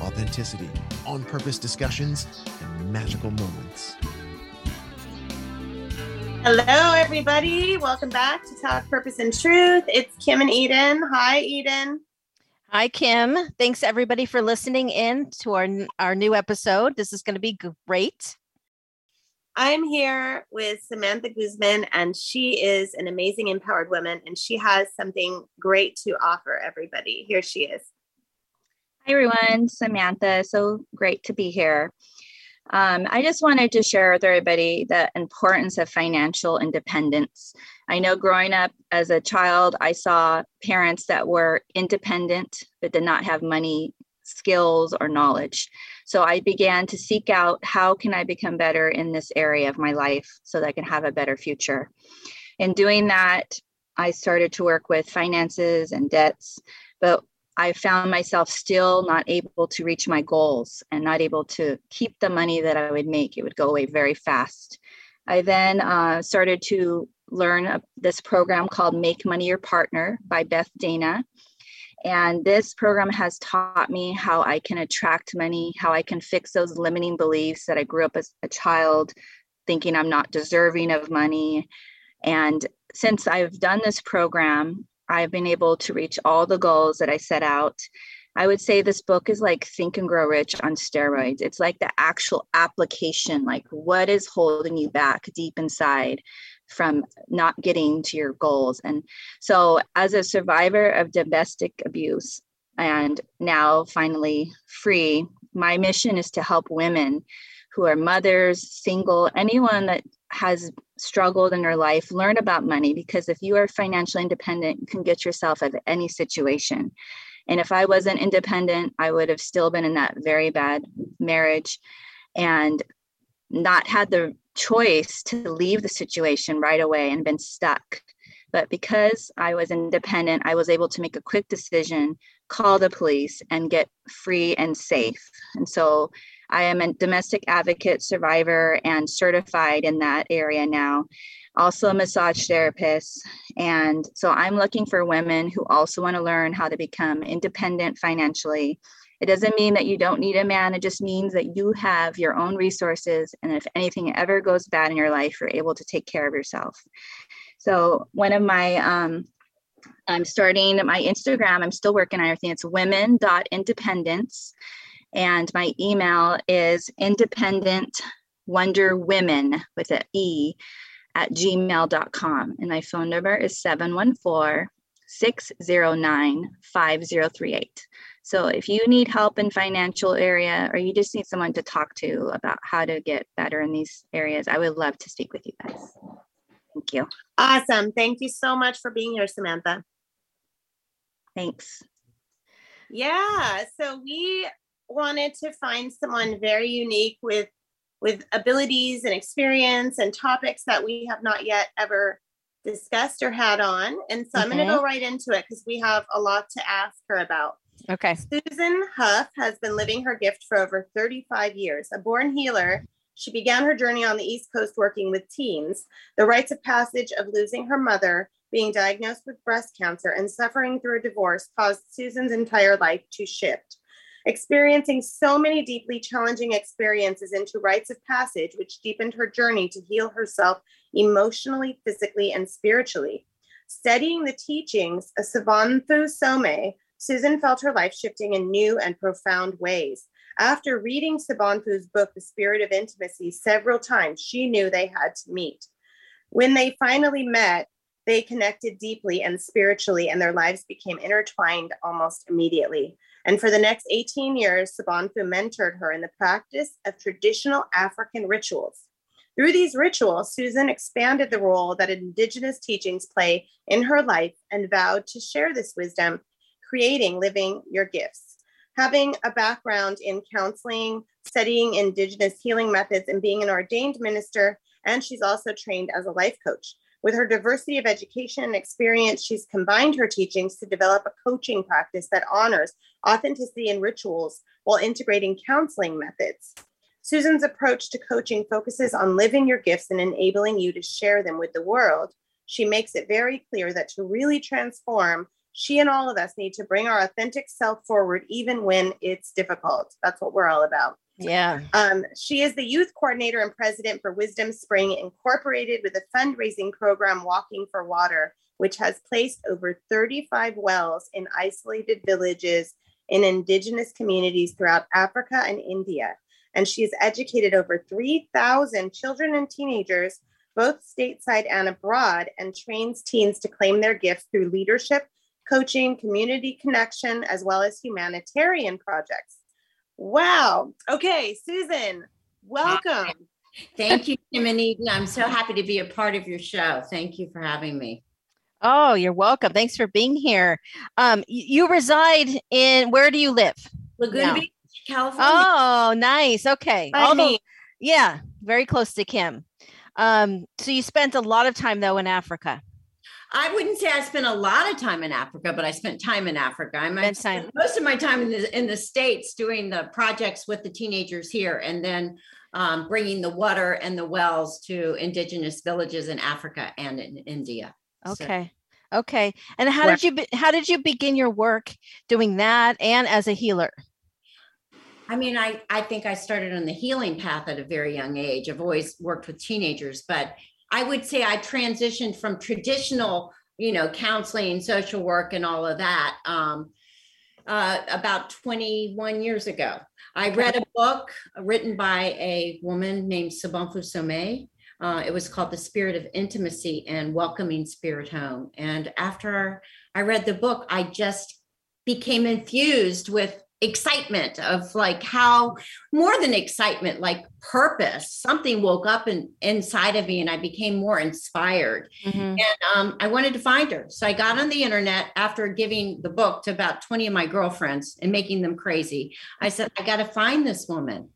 authenticity, on purpose discussions, and magical moments. Hello, everybody. Welcome back to Talk Purpose and Truth. It's Kim and Eden. Hi, Eden. Hi, Kim. Thanks everybody for listening in to our our new episode. This is going to be great. I'm here with Samantha Guzman, and she is an amazing empowered woman, and she has something great to offer everybody. Here she is. Hi, everyone. Samantha. So great to be here. Um, I just wanted to share with everybody the importance of financial independence. I know growing up as a child, I saw parents that were independent but did not have money, skills, or knowledge. So I began to seek out how can I become better in this area of my life so that I can have a better future. In doing that, I started to work with finances and debts, but I found myself still not able to reach my goals and not able to keep the money that I would make. It would go away very fast. I then uh, started to learn this program called Make Money Your Partner by Beth Dana. And this program has taught me how I can attract money, how I can fix those limiting beliefs that I grew up as a child thinking I'm not deserving of money. And since I've done this program, I've been able to reach all the goals that I set out. I would say this book is like Think and Grow Rich on steroids. It's like the actual application, like what is holding you back deep inside from not getting to your goals. And so, as a survivor of domestic abuse and now finally free, my mission is to help women who are mothers, single, anyone that has struggled in their life, learn about money because if you are financially independent, you can get yourself out of any situation. And if I wasn't independent, I would have still been in that very bad marriage and not had the choice to leave the situation right away and been stuck. But because I was independent, I was able to make a quick decision, call the police, and get free and safe. And so I am a domestic advocate survivor and certified in that area now. Also, a massage therapist. And so I'm looking for women who also want to learn how to become independent financially it doesn't mean that you don't need a man. It just means that you have your own resources. And if anything ever goes bad in your life, you're able to take care of yourself. So, one of my, um, I'm starting my Instagram, I'm still working on everything. It's women.independence. And my email is independent wonder women with an E at gmail.com. And my phone number is 714 609 5038. So if you need help in financial area or you just need someone to talk to about how to get better in these areas, I would love to speak with you guys. Thank you. Awesome. Thank you so much for being here, Samantha. Thanks. Yeah, so we wanted to find someone very unique with with abilities and experience and topics that we have not yet ever discussed or had on. And so I'm going to go right into it because we have a lot to ask her about. Okay. Susan Huff has been living her gift for over 35 years. A born healer, she began her journey on the East Coast working with teens. The rites of passage of losing her mother, being diagnosed with breast cancer, and suffering through a divorce caused Susan's entire life to shift. Experiencing so many deeply challenging experiences into rites of passage, which deepened her journey to heal herself emotionally, physically, and spiritually. Studying the teachings of Sobonfu Somé, Susan felt her life shifting in new and profound ways. After reading Sobonfu's book, The Spirit of Intimacy, several times, she knew they had to meet. When they finally met, they connected deeply and spiritually, and their lives became intertwined almost immediately. And for the next 18 years, Sobonfu mentored her in the practice of traditional African rituals. Through these rituals, Susan expanded the role that Indigenous teachings play in her life and vowed to share this wisdom creating living your gifts. Having a background in counseling, studying Indigenous healing methods and being an ordained minister. And she's also trained as a life coach. With her diversity of education and experience, she's combined her teachings to develop a coaching practice that honors authenticity and rituals while integrating counseling methods. Susan's approach to coaching focuses on living your gifts and enabling you to share them with the world. She makes it very clear that to really transform, she and all of us need to bring our authentic self forward, even when it's difficult. That's what we're all about. Yeah. Um, she is the youth coordinator and president for Wisdom Spring Incorporated with a fundraising program, Walking for Water, which has placed over 35 wells in isolated villages in indigenous communities throughout Africa and India. And she has educated over 3,000 children and teenagers, both stateside and abroad, and trains teens to claim their gifts through leadership, coaching, community connection, as well as humanitarian projects. Wow. Okay, Susan, welcome. Thank you, Kim and Eden. I'm so happy to be a part of your show. Thank you for having me. Oh, you're welcome. Thanks for being here. Um, you reside in where do you live? Laguna No. Beach, California. Oh, nice. Okay. Hi, Although, me. yeah, very close to Kim. Um, so you spent a lot of time though in Africa. I wouldn't say I spent a lot of time in Africa, but I spent time in Africa. I Spent time. most of my time in the, in the States doing the projects with the teenagers here and then um, bringing the water and the wells to indigenous villages in Africa and in India. So- Okay. Okay. And how did you be, how did you begin your work doing that and as a healer? I mean, I, I think I started on the healing path at a very young age. I've always worked with teenagers, but I would say I transitioned from traditional, you know, counseling, social work, and all of that um, uh, about 21 years ago. I read a book written by a woman named Sobonfu Somé. Uh, it was called The Spirit of Intimacy and Welcoming Spirit Home. And after I read the book, I just became infused with excitement of like how more than excitement like purpose. Something woke up in, inside of me and i became more inspired. Mhm. and um, i wanted to find her. So i got on the internet after giving the book to about 20 of my girlfriends and making them crazy. I said i got to find this woman.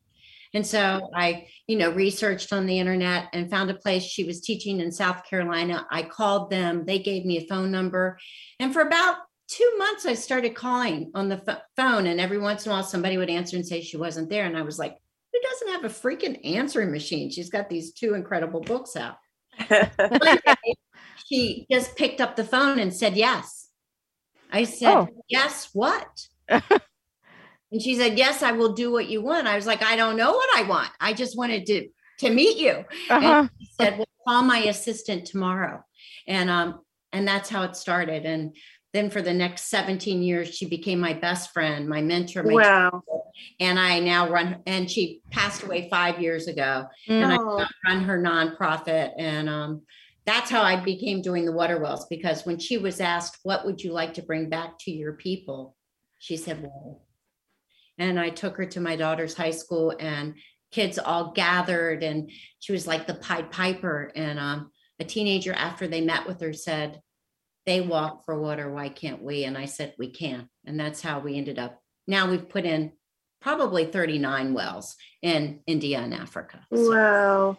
And so i you know researched on the internet and found a place. She was teaching in south carolina. I called them. They gave me a phone number. And for about two months i started calling on the ph- phone and every once in a while somebody would answer and say she wasn't there and i was like who doesn't have a freaking answering machine she's got these two incredible books out day, she just picked up the phone and said yes. I said, Oh. Yes, what? and she said, Yes, I will do what you want. I was like, I don't know what I want. I just wanted to to meet you. Uh-huh. She said, Well, call my assistant tomorrow. And um, and that's how it started. And then for the next 17 years, she became my best friend, my mentor, my wow. and I now run and she passed away five years ago and Oh. I run her nonprofit. And um, that's how I became doing the water wells because when she was asked, What would you like to bring back to your people? She said, Water. And I took her to my daughter's high school and kids all gathered and she was like the Pied Piper. And um, a teenager, after they met with her, said, They walk for water. Why can't we? And I said, We can. And that's how we ended up. Now we've put in probably 39 wells in India and Africa. So- Wow.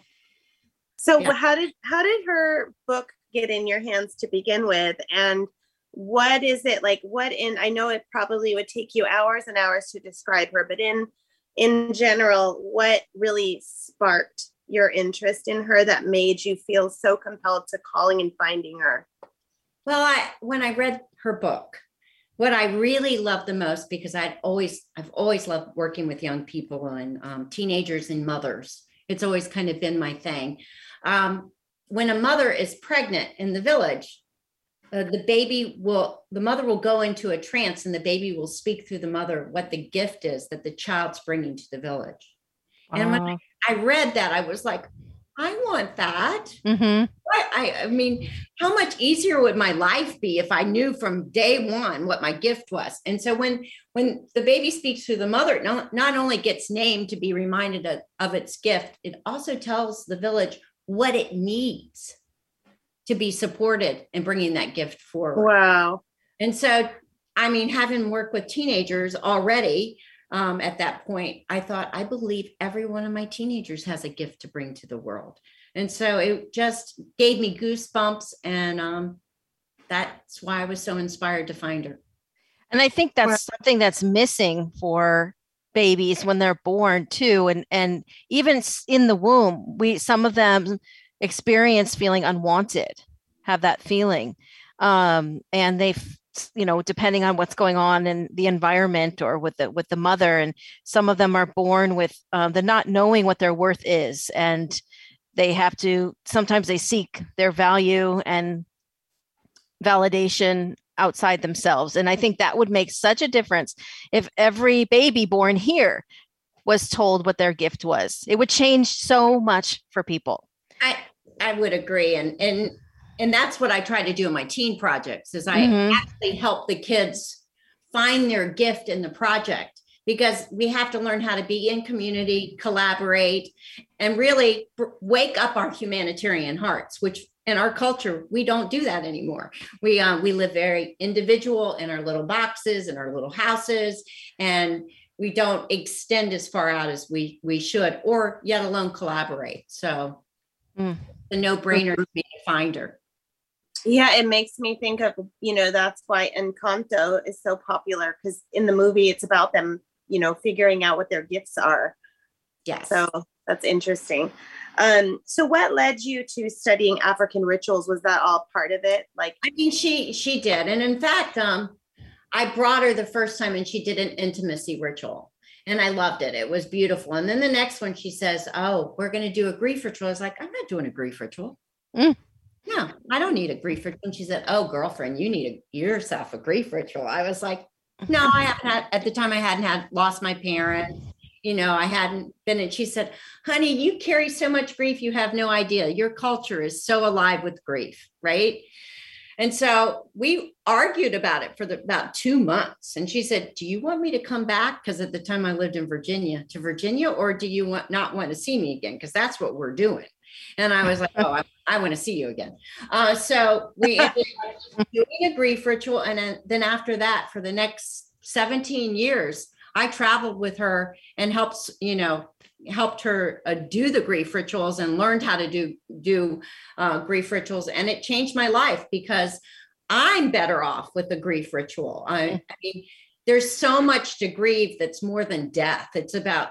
So Yeah. how did how did her book get in your hands to begin with? And what is it like what in I know it probably would take you hours and hours to describe her, but in in general, what really sparked your interest in her that made you feel so compelled to calling and finding her? Well, I when I read her book, what I really loved the most because I'd always I've always loved working with young people and um, teenagers and mothers. It's always kind of been my thing. Um, when a mother is pregnant in the village, uh, the baby will the mother will go into a trance and the baby will speak through the mother what the gift is that the child's bringing to the village. And when Wow. I read that, I was like, I want that. Mhm. I, I, mean, how much easier would my life be if I knew from day one what my gift was? And so when when the baby speaks to the mother, it not, not only gets named to be reminded of, of its gift, it also tells the village what it needs to be supported in bringing that gift forward. Wow. And so, I mean, having worked with teenagers already, um, at that point, I thought, I believe every one of my teenagers has a gift to bring to the world. And so it just gave me goosebumps. And um, that's why I was so inspired to find her. And I think that's something that's missing for babies when they're born too. And and even in the womb, we some of them experience feeling unwanted, have that feeling. Um, and they you know depending on what's going on in the environment or with the with the mother and some of them are born with um, the not knowing what their worth is and they have to sometimes they seek their value and validation outside themselves. And i think that would make such a difference if every baby born here was told what their gift was. It would change so much for people. I i would agree. And and and that's what I try to do in my teen projects is I mm-hmm. actually help the kids find their gift in the project because we have to learn how to be in community, collaborate, and really wake up our humanitarian hearts, which in our culture we don't do that anymore. We uh, we live very individual in our little boxes in our little houses, and we don't extend as far out as we we should, or yet alone collaborate. So, mm. the no brainer to be a finder. Yeah, it makes me think of, you know, that's why Encanto is so popular because in the movie it's about them, you know, figuring out what their gifts are. Yes. So that's interesting. Um, so what led you to studying African rituals? Was that all part of it? Like I mean, she she did. And in fact, um, I brought her the first time and she did an intimacy ritual. And I loved it. It was beautiful. And then the next one she says, Oh, we're gonna do a grief ritual. I was like, I'm not doing a grief ritual. Mm. No, I don't need a grief ritual. And she said, Oh, girlfriend, you need a, yourself a grief ritual. I was like, No, I haven't had, at the time, I hadn't had lost my parents. You know, I hadn't been, and she said, Honey, you carry so much grief, you have no idea. Your culture is so alive with grief, right? And so we argued about it for the, about two months. And she said, Do you want me to come back? Because at the time I lived in Virginia, to Virginia, or do you want not want to see me again? Because that's what we're doing. And I was like, oh, I, I want to see you again. Uh, so we ended up doing a grief ritual. And then, then after that, for the next 17 years, I traveled with her and helped, you know, helped her uh, do the grief rituals and learned how to do do uh, grief rituals. And it changed my life because I'm better off with the grief ritual. I, I mean, there's so much to grieve that's more than death. It's about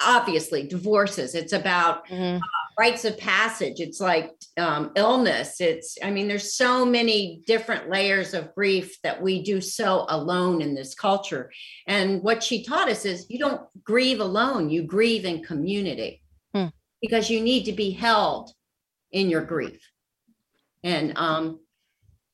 obviously divorces. It's about mm-hmm. uh, rites of passage. It's like um, illness. It's i mean there's so many different layers of grief that we do so alone in this culture. And what she taught us is you don't grieve alone. You grieve in community. Hmm. because you need to be held in your grief. And um,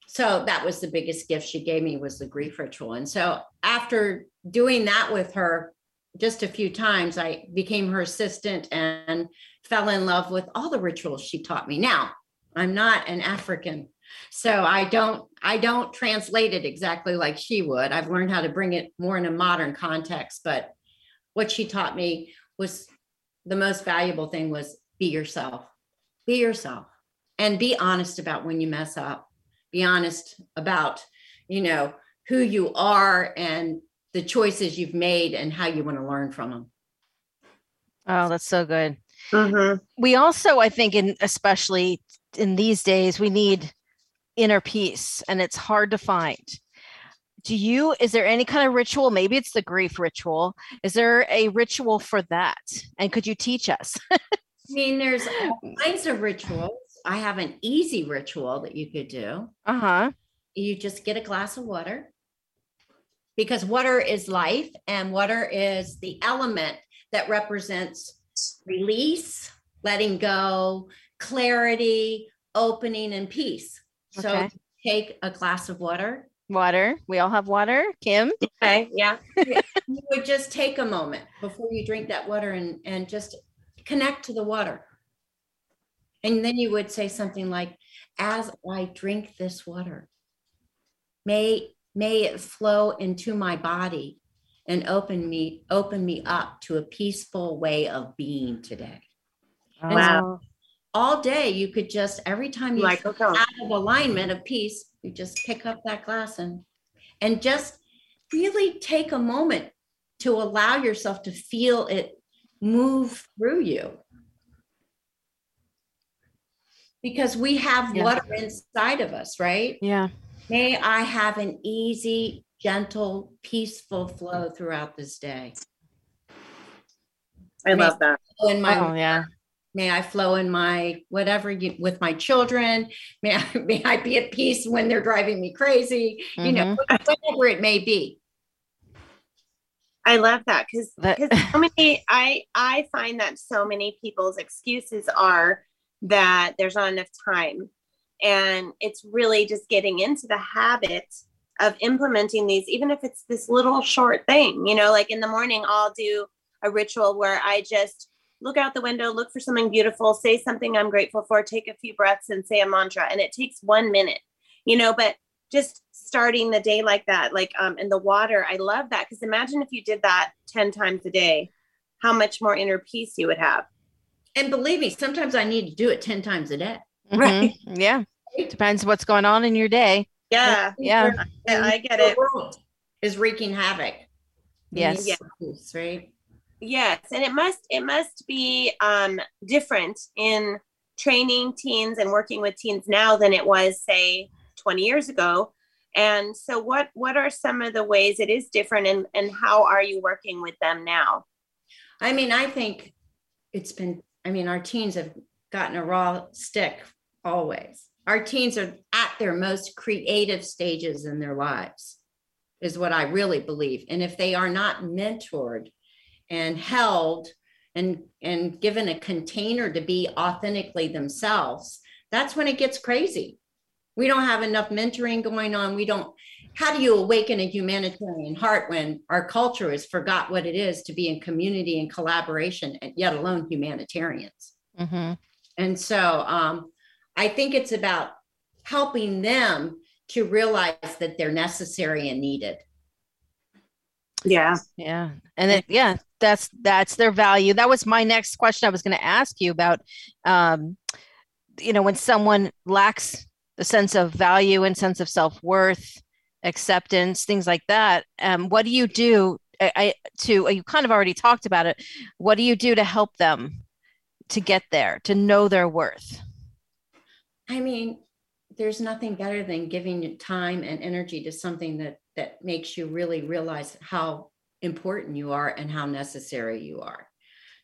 so that was the biggest gift she gave me was the grief ritual. And so after doing that with her just a few times i became her assistant and fell in love with all the rituals she taught me. Now, I'm not an African, so I don't I don't translate it exactly like she would. I've learned how to bring it more in a modern context, but what she taught me was the most valuable thing was be yourself. Be yourself and be honest about when you mess up. Be honest about, you know, who you are and the choices you've made and how you want to learn from them. Oh, that's so good. Mm-hmm. We also, I think, in especially in these days, we need inner peace, and it's hard to find. Do you? Is there any kind of ritual? Maybe it's the grief ritual. Is there a ritual for that? And could you teach us? I mean, there's all kinds of rituals. I have an easy ritual that you could do. Uh huh. You just get a glass of water because water is life and water is the element that represents release, letting go, clarity, opening, and peace. So okay. take a glass of water. Water. We all have water. Kim. Okay. Yeah. you would just take a moment before you drink that water and, and just connect to the water. And then you would say something like, as I drink this water, may may it flow into my body and open me open me up to a peaceful way of being today. Wow. So all day you could just every time you like, out of alignment of peace, you just pick up that glass and and just really take a moment to allow yourself to feel it move through you. Because we have Yeah. water inside of us, right? Yeah. May I have an easy, gentle, peaceful flow throughout this day. I love that. In my Oh, yeah. May I flow in my whatever you with my children. May I, may I be at peace when they're driving me crazy. You know, mm-hmm. whatever it may be. I love that because because so many I I find that so many people's excuses are that there's not enough time. And it's really just getting into the habit of implementing these, even if it's this little short thing, you know, like in the morning, I'll do a ritual where I just look out the window, look for something beautiful, say something I'm grateful for, take a few breaths and say a mantra. And it takes one minute, you know, but just starting the day like that, like um in the water, I love that. Because imagine if you did that 10 times a day, how much more inner peace you would have. And believe me, sometimes I need to do it 10 times a day. Mhm. Yeah. Depends what's going on in your day. Yeah. Yeah. Yeah, I get The it. world Is wreaking havoc. We Yes. right? Yes, and it must it must be um, different in training teens and working with teens now than it was say 20 years ago. And so what what are some of the ways it is different and and how are you working with them now? I mean, I think it's been, I mean, our teens have gotten a raw stick always. Our teens are at their most creative stages in their lives, is what I really believe. And if they are not mentored and held and and given a container to be authentically themselves, that's when it gets crazy. We don't have enough mentoring going on. We don't how do you awaken a humanitarian heart when our culture has forgot what it is to be in community and collaboration and yet alone humanitarians Mhm. and so um, i think it's about helping them to realize that they're necessary and needed Yeah. Yeah. And then yeah, that's that's their value. That was my next question I was going to ask you about um you know when someone lacks the sense of value and sense of self-worth, acceptance, things like that. Um what do you do I, I to you kind of already talked about it. What do you do to help them to get there, to know their worth? I mean there's nothing better than giving time and energy to something that that makes you really realize how important you are and how necessary you are.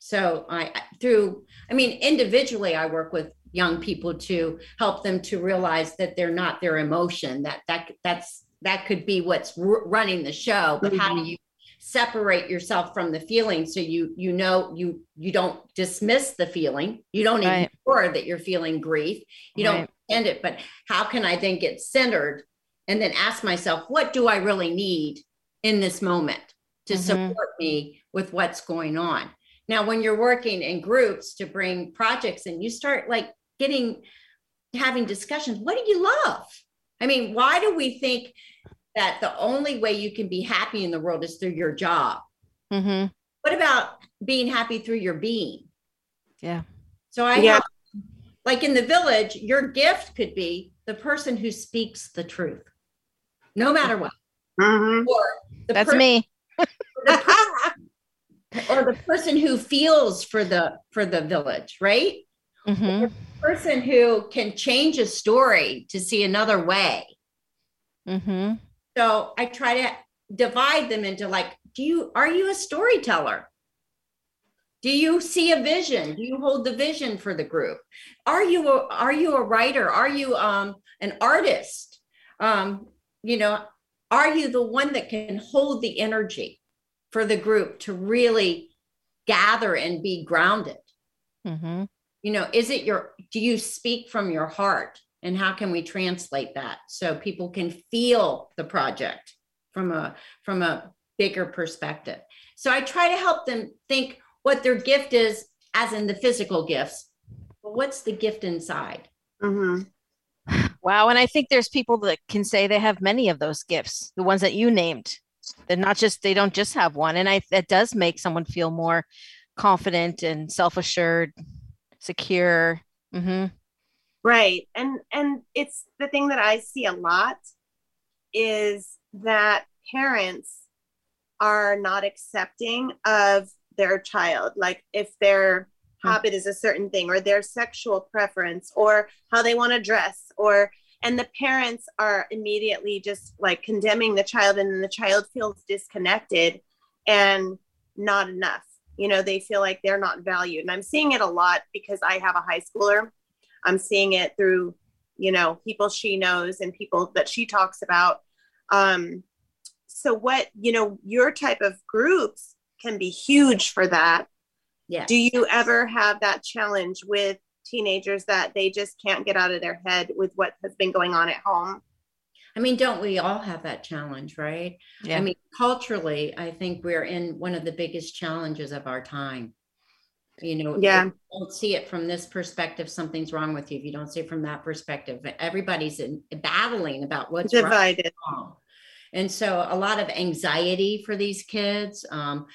So i through i mean individually i work with young people to help them to realize that they're not their emotion that that that's that could be what's r- running the show but how do mm-hmm. you separate yourself from the feeling. So you you know you you don't dismiss the feeling. You don't Right. ignore that you're feeling grief. You don't end it but how can i then get centered and then ask myself what do i really need in this moment to Mhm. support me with what's going on? Now when you're working in groups to bring projects and you start like getting having discussions. What do you love? I mean why do we think that the only way you can be happy in the world is through your job Mhm. what about being happy through your being Yeah. so i Yeah. have like in the village your gift could be the person who speaks the truth no matter what Mhm. or the That's per- me. the per- or the person who feels for the for the village right Mhm. person who can change a story to see another way Mhm. So i try to divide them into like do you are you a storyteller? Do you see a vision? Do you hold the vision for the group? Are you a, are you a writer? Are you um an artist? Um you know are you the one that can hold the energy for the group to really gather and be grounded? Mhm. you know is it your do you speak from your heart and how can we translate that so people can feel the project from a from a bigger perspective so i try to help them think what their gift is as in the physical gifts but what's the gift inside Mhm. Wow. And I think there's people that can say they have many of those gifts, the ones that you named. They're not just, they don't just have one. And I, that does make someone feel more confident and self assured, secure. hmm Right. And and it's the thing that I see a lot is that parents are not accepting of their child. Like if their Hmm. habit is a certain thing or their sexual preference or how they want to dress or and the parents are immediately just like condemning the child and then the child feels disconnected and not enough you know they feel like they're not valued and i'm seeing it a lot because i have a high schooler i'm seeing it through you know people she knows and people that she talks about um so what you know your type of groups can be huge for that Yeah. do you ever have that challenge with teenagers that they just can't get out of their head with what has been going on at home I mean, don't we all have that challenge, right? Yeah. I mean, culturally, I think we're in one of the biggest challenges of our time. You know, Yeah. you don't see it from this perspective, something's wrong with you. If you don't see it from that perspective, everybody's in, battling about what's right divided wrong. And so a lot of anxiety for these kids, um,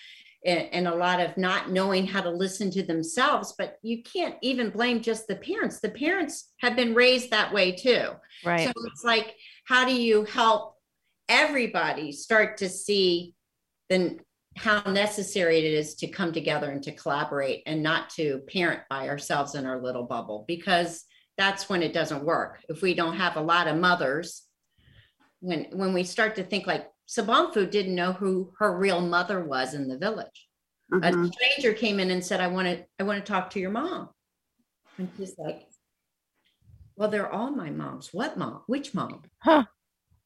and, and a lot of not knowing how to listen to themselves. But you can't even blame just the parents. The parents have been raised that way too. Right. So it's like, how do you help everybody start to see then how necessary it is to come together and to collaborate and not to parent by ourselves in our little bubble because that's when it doesn't work. If we don't have a lot of mothers, when when we start to think like Sobonfu didn't know who her real mother was in the village. Mhm. A stranger came in and said, I want to, I want to talk to your mom. And she's like, well, they're all my moms. What mom? Which mom?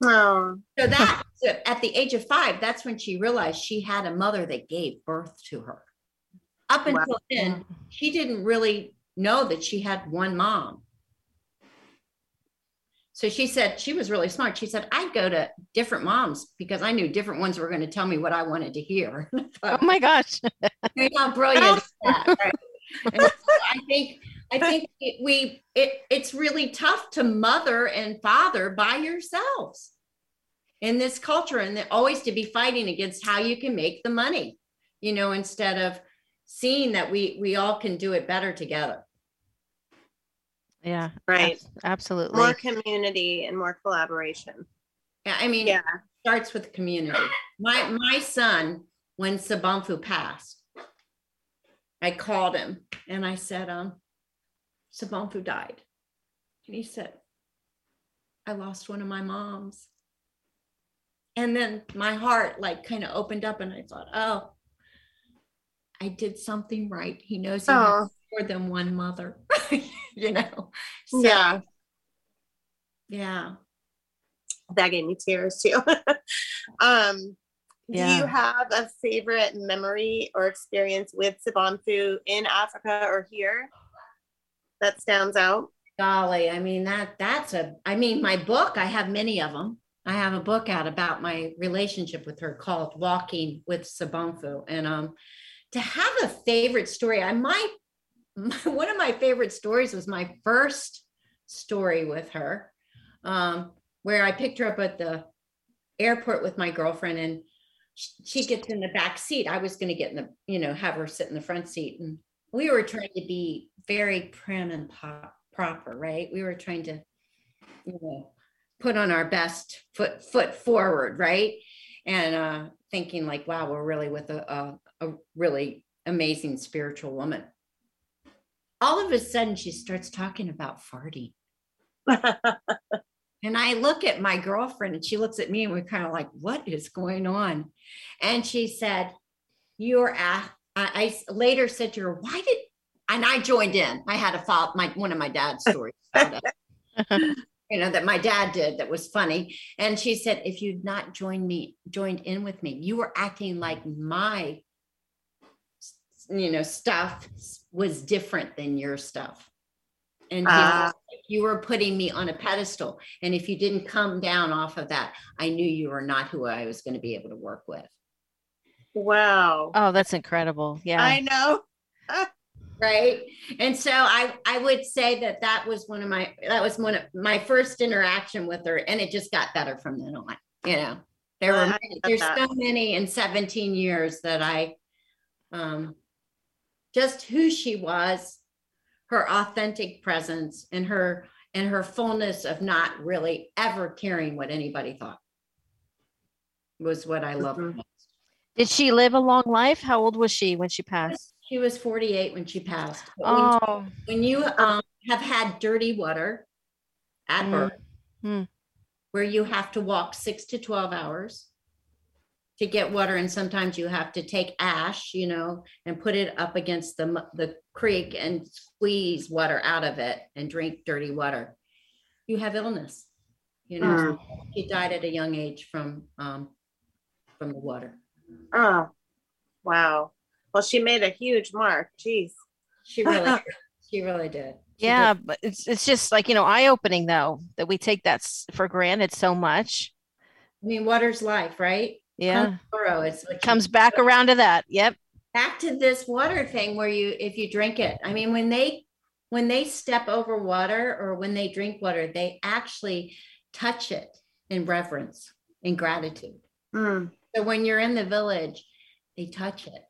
Oh So that so at the age of five, that's when she realized she had a mother that gave birth to her. Up Wow. until then, she didn't really know that she had one mom. So she said she was really smart. She said, I'd go to different moms because I knew different ones were going to tell me what I wanted to hear. Oh my gosh. how brilliant is that, right? So I think I think it, we it it's really tough to mother and father by yourselves in this culture, and always to be fighting against how you can make the money, you know, instead of seeing that we we all can do it better together. Yeah. right Absolutely. more community and more collaboration Yeah, I mean, yeah starts with community. My my son, when Sobonfu passed, I called him and I said, um, Sobonfu died. And he said, I lost one of my moms. And then my heart like kind of opened up and I thought, oh, I did something right. He knows he has oh more than one mother, you know? So, yeah Yeah. that gave me tears too um do you have a favorite memory or experience with Sobonfu in Africa or here that stands out? Golly, I mean that that's a I mean my book, I have many of them. I have a book out about my relationship with her called Walking with Sobonfu. And um to have a favorite story, I might one of my favorite stories was my first story with her. Um where I picked her up at the airport with my girlfriend and she gets in the back seat. I was going to get in the, you know, have her sit in the front seat and we were trying to be very prim and pop, proper, right? We were trying to, you know, put on our best foot foot forward, right? And uh, thinking like, wow, we're really with a, a, a really amazing spiritual woman. All of a sudden, she starts talking about farting. And I look at my girlfriend and she looks at me and we're kind of like, what is going on? And she said, You're at, I, I later said to her, Why did, and I joined in. I had a follow, my, one of my dad's stories, you know, that my dad did that was funny. And she said, If you'd not joined me, joined in with me, you were acting like my, you know, stuff was different than your stuff. And he ah. like, you were putting me on a pedestal. And if you didn't come down off of that, I knew you were not who I was going to be able to work with. wow. Oh, that's incredible. Yeah. I know. Right. And so I, I would say that that was one of my, that was one of my first interaction with her. And it just got better from then on, you know, there were, many- there's that. so many in 17 years that I, um, just who she was, her authentic presence and her, and her fullness of not really ever caring what anybody thought was what I loved Mhm. most. Did she live a long life? How old was she when she passed? She was 48 when she passed. But when, Oh, when you um, have had dirty water at Mm. birth, Mm. where you have to walk six to 12 hours to get water, and sometimes you have to take ash, you know, and put it up against the, the creek and squeeze water out of it and drink dirty water. You have illness, you know. She died at a young age from um, from the water. Oh, wow. Well, she made a huge mark. Jeez. She really, she really did. She did. yeah, but it's it's just like, you know, eye-opening though, that we take that for granted so much. I mean, water's life, right? Yeah. Come thorough, It's what Comes back around to that. Yep. back to this water thing where you if you drink it. I mean, when they when they step over water or when they drink water, they actually touch it in reverence and gratitude. Mm. So when you're in the village, they touch it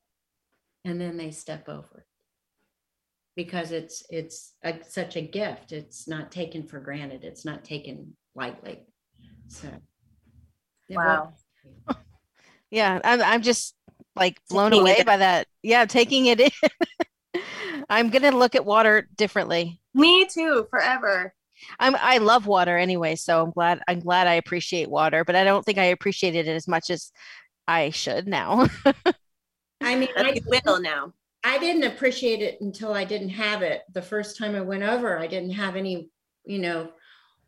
and then they step over because it's it's a, such a gift. It's not taken for granted. It's not taken lightly. So yeah, Wow. Yeah. I'm I'm just like blown Taking away by that. Yeah, taking it in. I'm gonna look at water differently. Me too, forever. I'm I love water anyway, so I'm glad I'm glad I appreciate water, but I don't think I appreciated it as much as I should now. I mean, But I, will now. I didn't appreciate it until I didn't have it. The first time I went over, I didn't have any, you know,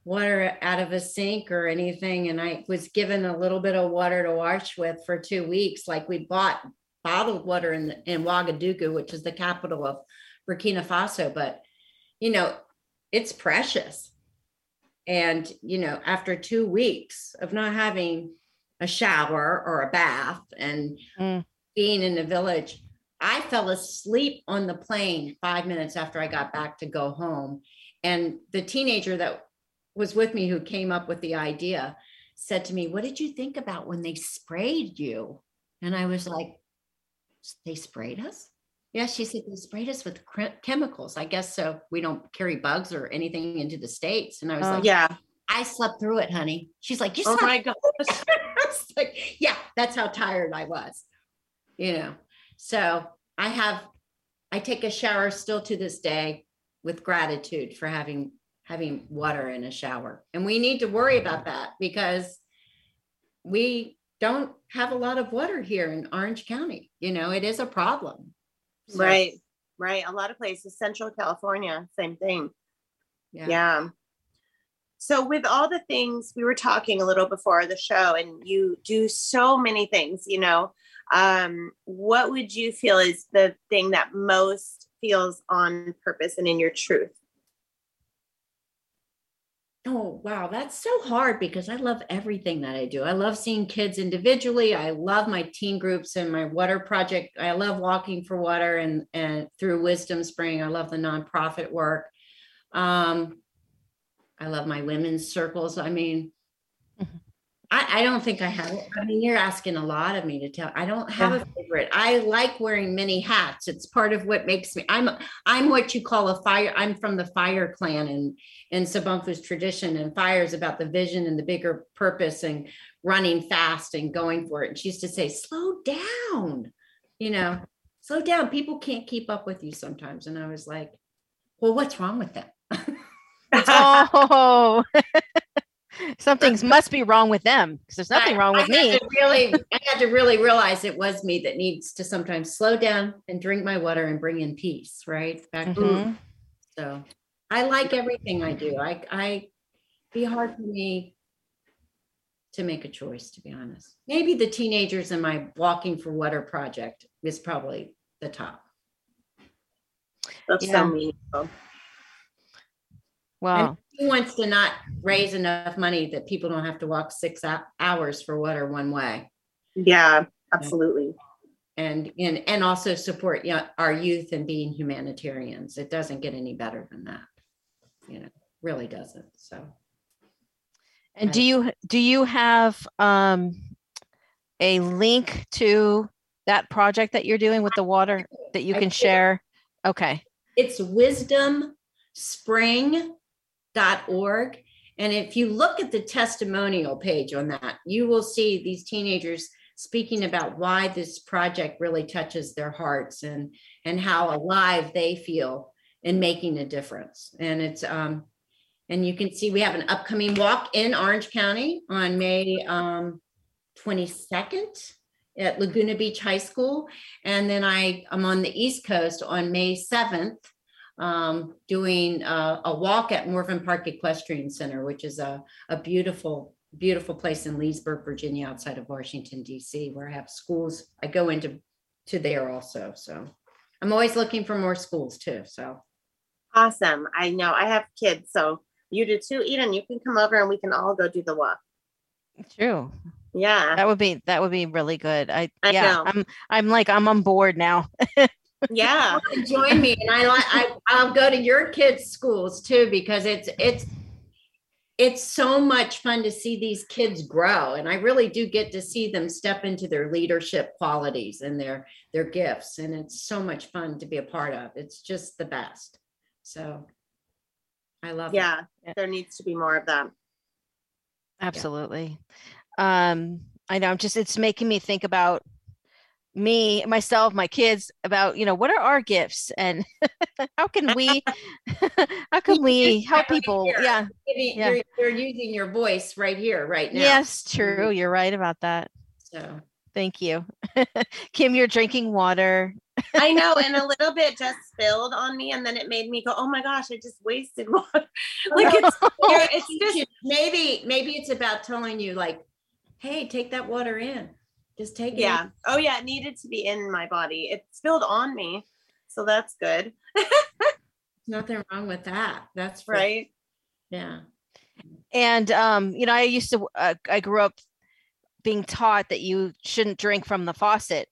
water out of a sink or anything. And I was given a little bit of water to wash with for two weeks. Like we bought bottled water in, in Ouagadougou, which is the capital of Burkina Faso. But, you know, it's precious. And, you know, after two weeks of not having a shower or a bath and Mm. Being in the village, I fell asleep on the plane five minutes after I got back to go home. And the teenager that was with me who came up with the idea said to me, What did you think about when they sprayed you? And I was like, They sprayed us? Yeah, she said they sprayed us with chemicals. I guess so we don't carry bugs or anything into the States. And I was Oh. like, Yeah. I slept through it, honey. She's like, You Oh slept my gosh. I was like, yeah, that's how tired I was, you know. So I have, I take a shower still to this day with gratitude for having having water in a shower, and we need to worry about that because we don't have a lot of water here in Orange County. You know, it is a problem. So, Right. Right. A lot of places, Central California, same thing. Yeah. Yeah. So, with all the things we were talking a little before the show, and you do so many things, you know, um, what would you feel is the thing that most feels on purpose and in your truth? Oh, wow. That's so hard because I love everything that I do. I love seeing kids individually. I love my teen groups and my water project. I love walking for water and, and through Wisdom Spring. I love the nonprofit work. Um, I love my women's circles. I mean. I, I don't think I have it. I mean, you're asking a lot of me to tell. I don't have a favorite. I like wearing many hats. It's part of what makes me. I'm I'm what you call a fire. I'm from the fire clan and in Sobonfu's tradition, and fire is about the vision and the bigger purpose and running fast and going for it. And she used to say, "Slow down," you know, slow down. People can't keep up with you sometimes. And I was like, "Well, what's wrong with that?" oh, something's must be wrong with them because there's nothing I- wrong with I had me. to really, I had to really realize it was me that needs to sometimes slow down and drink my water and bring in peace. Right back to Mhm. So I like everything I do. I, I, be hard for me to make a choice, to be honest. Maybe the teenagers in my Walking for Water project is probably the top. That's Yeah. so meaningful. Wow. Who wants to not raise enough money that people don't have to walk six hours for water one way? Yeah, absolutely. And, and, and also support our youth and being humanitarians. It doesn't get any better than that. You know, really doesn't. So. And do you do you have um a link to that project that you're doing with the water that you can share? Okay. it's wisdomspring.org. And if you look at the testimonial page on that, you will see these teenagers speaking about why this project really touches their hearts and and how alive they feel in making a difference. And it's um and you can see we have an upcoming walk in Orange County on May um 22nd at Laguna Beach High School. And then I am on the East Coast on May 7th um, doing a, a, walk at Morven Park Equestrian Center, which is a, a beautiful, beautiful place in Leesburg, Virginia, outside of Washington, D.C., where I have schools. I go into to there also. So I'm always looking for more schools too. So awesome. I know I have kids. So you do too, Eden. You can come over and we can all go do the walk. True. Yeah. That would be that would be really good. I, I yeah, know. I'm I'm like I'm on board now. yeah. Join me and I like I I'll go to your kids' schools too because it's it's it's so much fun to see these kids grow and i really do get to see them step into their leadership qualities and their their gifts and it's so much fun to be a part of it's just the best so i love yeah it. there needs to be more of them absolutely um i know i'm just it's making me think about me myself my kids about you know what are our gifts and how can we how can we help people? yeah, yeah. You're, you're, using your voice right here right now. Yes true. You're right about that. So. Thank you. Kim you're drinking water. I know and a little bit just spilled on me and then it made me go oh my gosh i just wasted water like it's, oh. it's just maybe maybe it's about telling you like hey, take that water in. Just take it. Yeah. Oh yeah, it needed to be in my body. It spilled on me. So that's good. Nothing wrong with that. That's for, right. Yeah. And um, you know, I used to uh, I grew up being taught that you shouldn't drink from the faucet.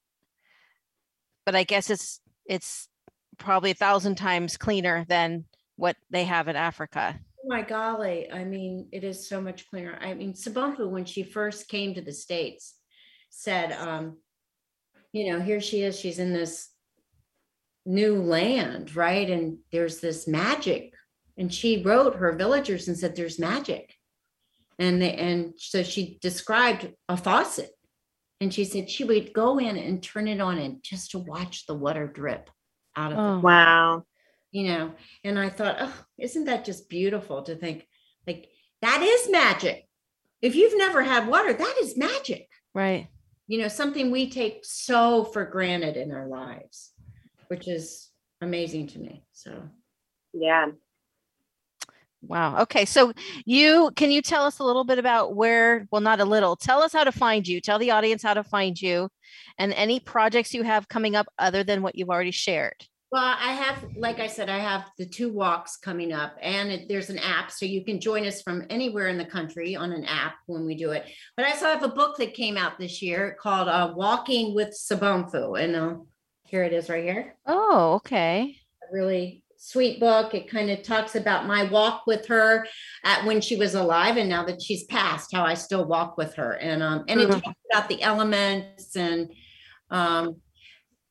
But I guess it's it's probably a thousand times cleaner than what they have in Africa my golly. I mean, it is so much cleaner. I mean, Sobonfu, when she first came to the States, said, um, you know, here she is, she's in this new land, right? And there's this magic. And she wrote her villagers and said, there's magic. And they, and so she described a faucet. And she said she would go in and turn it on and just to watch the water drip out of oh, it. Wow you know and i thought oh isn't that just beautiful to think like that is magic if you've never had water that is magic right you know something we take so for granted in our lives which is amazing to me so. Yeah. Wow okay so you can you tell us a little bit about where well not a little tell us how to find you tell the audience how to find you and any projects you have coming up other than what you've already shared well, I have, like I said, I have the two walks coming up, and it, there's an app, so you can join us from anywhere in the country on an app when we do it. But I also have a book that came out this year called uh, "Walking with Sobonfu," and uh, here it is right here. Oh, okay. A really sweet book. It kind of talks about my walk with her at when she was alive, and now that she's passed, how I still walk with her, and um, and it mm-hmm. talks about the elements and um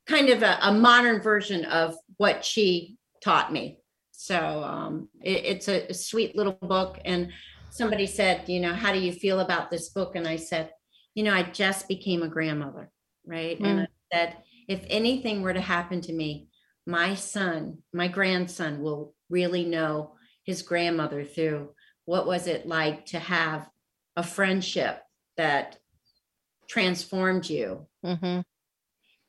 kind of a, a modern version of what she taught me. So um, it, it's a, a sweet little book. And somebody said, you know, how do you feel about this book? And I said, you know, I just became a grandmother, right? Mm. And I said, if anything were to happen to me, my son, my grandson will really know his grandmother through what was it like to have a friendship that transformed you mm-hmm.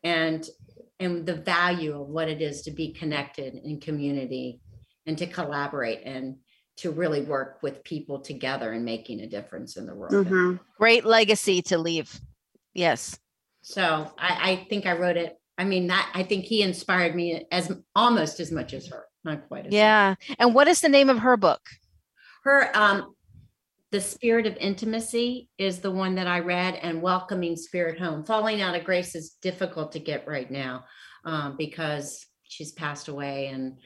and and the value of what it is to be connected in community and to collaborate and to really work with people together and making a difference in the world. Mm-hmm. Great legacy to leave. Yes. So I, I, think I wrote it. I mean, that I think he inspired me as almost as much as her, not quite as Yeah. Much. And what is the name of her book? Her um the Spirit of Intimacy is the one that I read, and Welcoming Spirit Home. Falling Out of Grace is difficult to get right now um, because she's passed away, and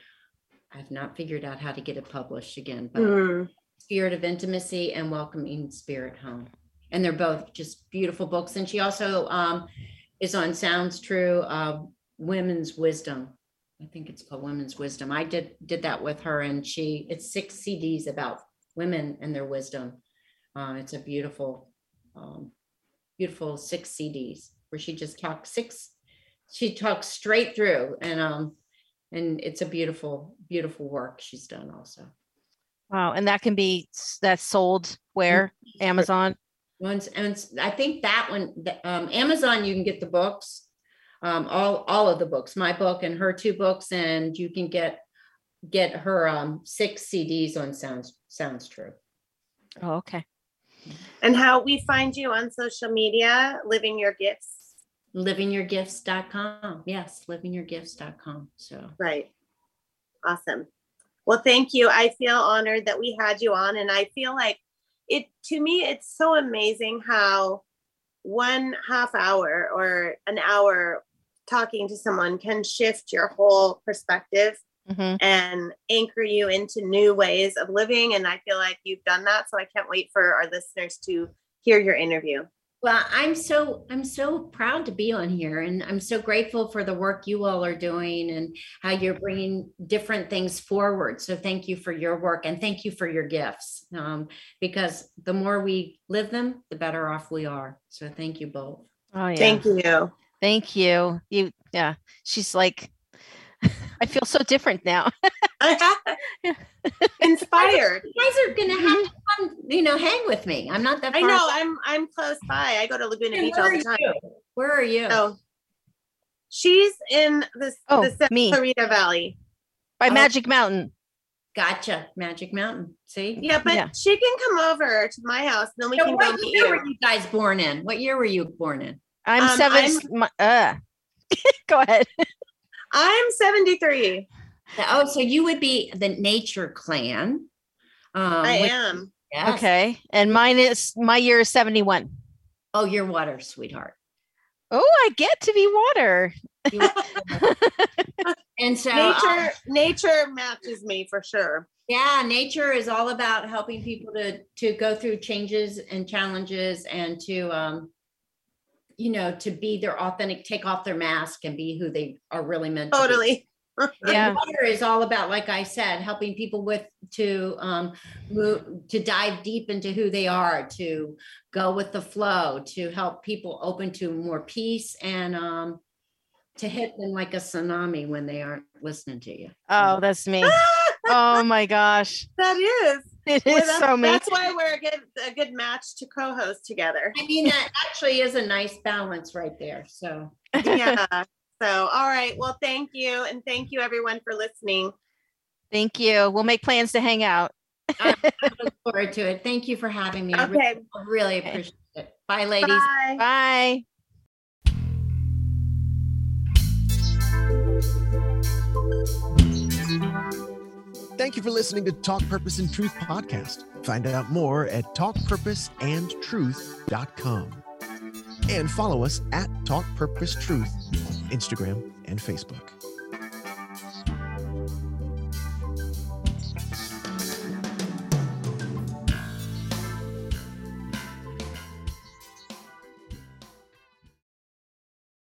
I've not figured out how to get it published again. But mm. Spirit of Intimacy and Welcoming Spirit Home. And they're both just beautiful books. And she also um, is on Sounds True, uh, Women's Wisdom. I think it's called Women's Wisdom. I did did that with her, and she it's six CDs about women and their wisdom. Um, it's a beautiful, um, beautiful six CDs where she just talks six, she talks straight through and um and it's a beautiful, beautiful work she's done also. Wow. And that can be that's sold where? Amazon. Once and I think that one, um, Amazon, you can get the books, um, all all of the books, my book and her two books, and you can get get her um six CDs on Sounds Sounds True. Oh, okay. And how we find you on social media, living your gifts. Livingyourgifts.com. Yes, livingyourgifts.com. So Right. Awesome. Well, thank you. I feel honored that we had you on, and I feel like it to me, it's so amazing how one half hour or an hour talking to someone can shift your whole perspective hmm and anchor you into new ways of living. And I feel like you've done that. So I can't wait for our listeners to hear your interview. Well, I'm so I'm so proud to be on here, and I'm so grateful for the work you all are doing and how you're bringing different things forward. So thank you for your work, and thank you for your gifts, um, because the more we live them, the better off we are. So thank you both. Oh yeah. Thank you. Thank you. You yeah. She's like I feel so different now. Inspired. You guys are gonna have to come, you know, hang with me. I'm not that. I know. away. I'm I'm close by. I go to Laguna And Beach all the time. you? Where are you? Oh, she's in the, Oh, the Santa me. Clarita Valley. By Oh. Magic Mountain. Gotcha, Magic Mountain. See. Yeah, but Yeah. she can come over to my house, and then we So can go what meet year you. were you guys born in? What year were you born in? I'm Um, 7 I'm- my, uh go ahead. I'm 73. Oh, so you would be the Nature Clan. Um, I which- am. yes. Okay. And mine is my year is 71. Oh, you're water, sweetheart. Oh, I get to be water. And so, uh, Nature nature matches me for sure. yeah, nature is all about helping people to to go through changes and challenges, and to um, you know, to be their authentic, take off their mask, and be who they are really meant to be. Totally. Yeah. water is all about, like I said, helping people with to um move to dive deep into who they are, to go with the flow, to help people open to more peace and um to hit them like a tsunami when they aren't listening to you. Oh, that's me. oh my gosh. That is. It Boy, is that's, so me. that's why we're a good a good match to co-host together. I mean, that actually is a nice balance right there. So Yeah. so all right. Well, thank you. And thank you everyone for listening. Thank you. We'll make plans to hang out. I look forward to it. Thank you for having me. I really, Okay. really appreciate it. Bye, ladies. Bye. Bye. Thank you for listening to Talk Purpose and Truth podcast. Find out more at talkpurposeandtruth.com. And follow us at Talk Purpose Truth Instagram and Facebook.